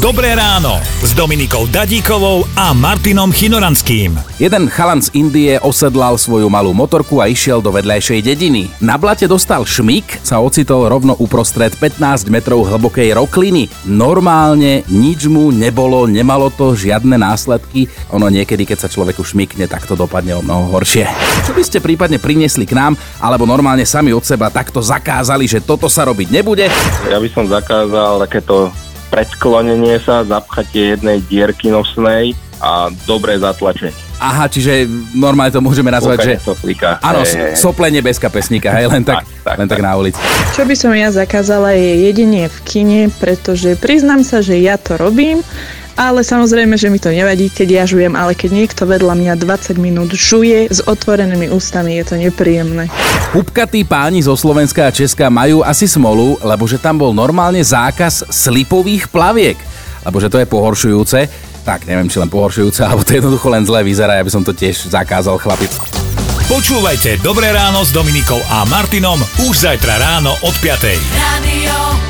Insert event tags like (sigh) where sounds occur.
Dobré ráno s Dominikou Dadíkovou a Martinom Chinoranským. Jeden chalan z Indie osedlal svoju malú motorku a išiel do vedľajšej dediny. Na blate dostal šmik, sa ocitol rovno uprostred 15 metrov hlbokej rokliny. Normálne nič mu nebolo, nemalo to žiadne následky. Ono niekedy, keď sa človeku šmikne, tak to dopadne o mnoho horšie. Čo by ste prípadne priniesli k nám, alebo normálne sami od seba takto zakázali, že toto sa robiť nebude? Ja by som zakázal takéto predsklonenie sa, zapchatie jednej dierky nosnej a dobré zatlačenie. Aha, čiže normálne to môžeme nazvať, že... Soplíka. Áno, hej. soplenie bez kapesníka, hej, len tak, Tak, tak, len tak tak. na ulici. Čo by som ja zakázala je jedenie v kine, pretože priznám sa, že ja to robím, ale samozrejme, že mi to nevadí, keď ja žujem, ale keď niekto vedľa mňa 20 minút žuje s otvorenými ústami, je to nepríjemné. Pupkatí páni zo Slovenska a Česka majú asi smolu, lebo že tam bol normálne zákaz slipových plaviek. Lebo že to je pohoršujúce. Tak, neviem, či len pohoršujúce, (laughs) alebo to jednoducho len zle vyzerá, ja by som to tiež zakázal chlapi. Počúvajte Dobré ráno s Dominikou a Martinom už zajtra ráno od 5. Radio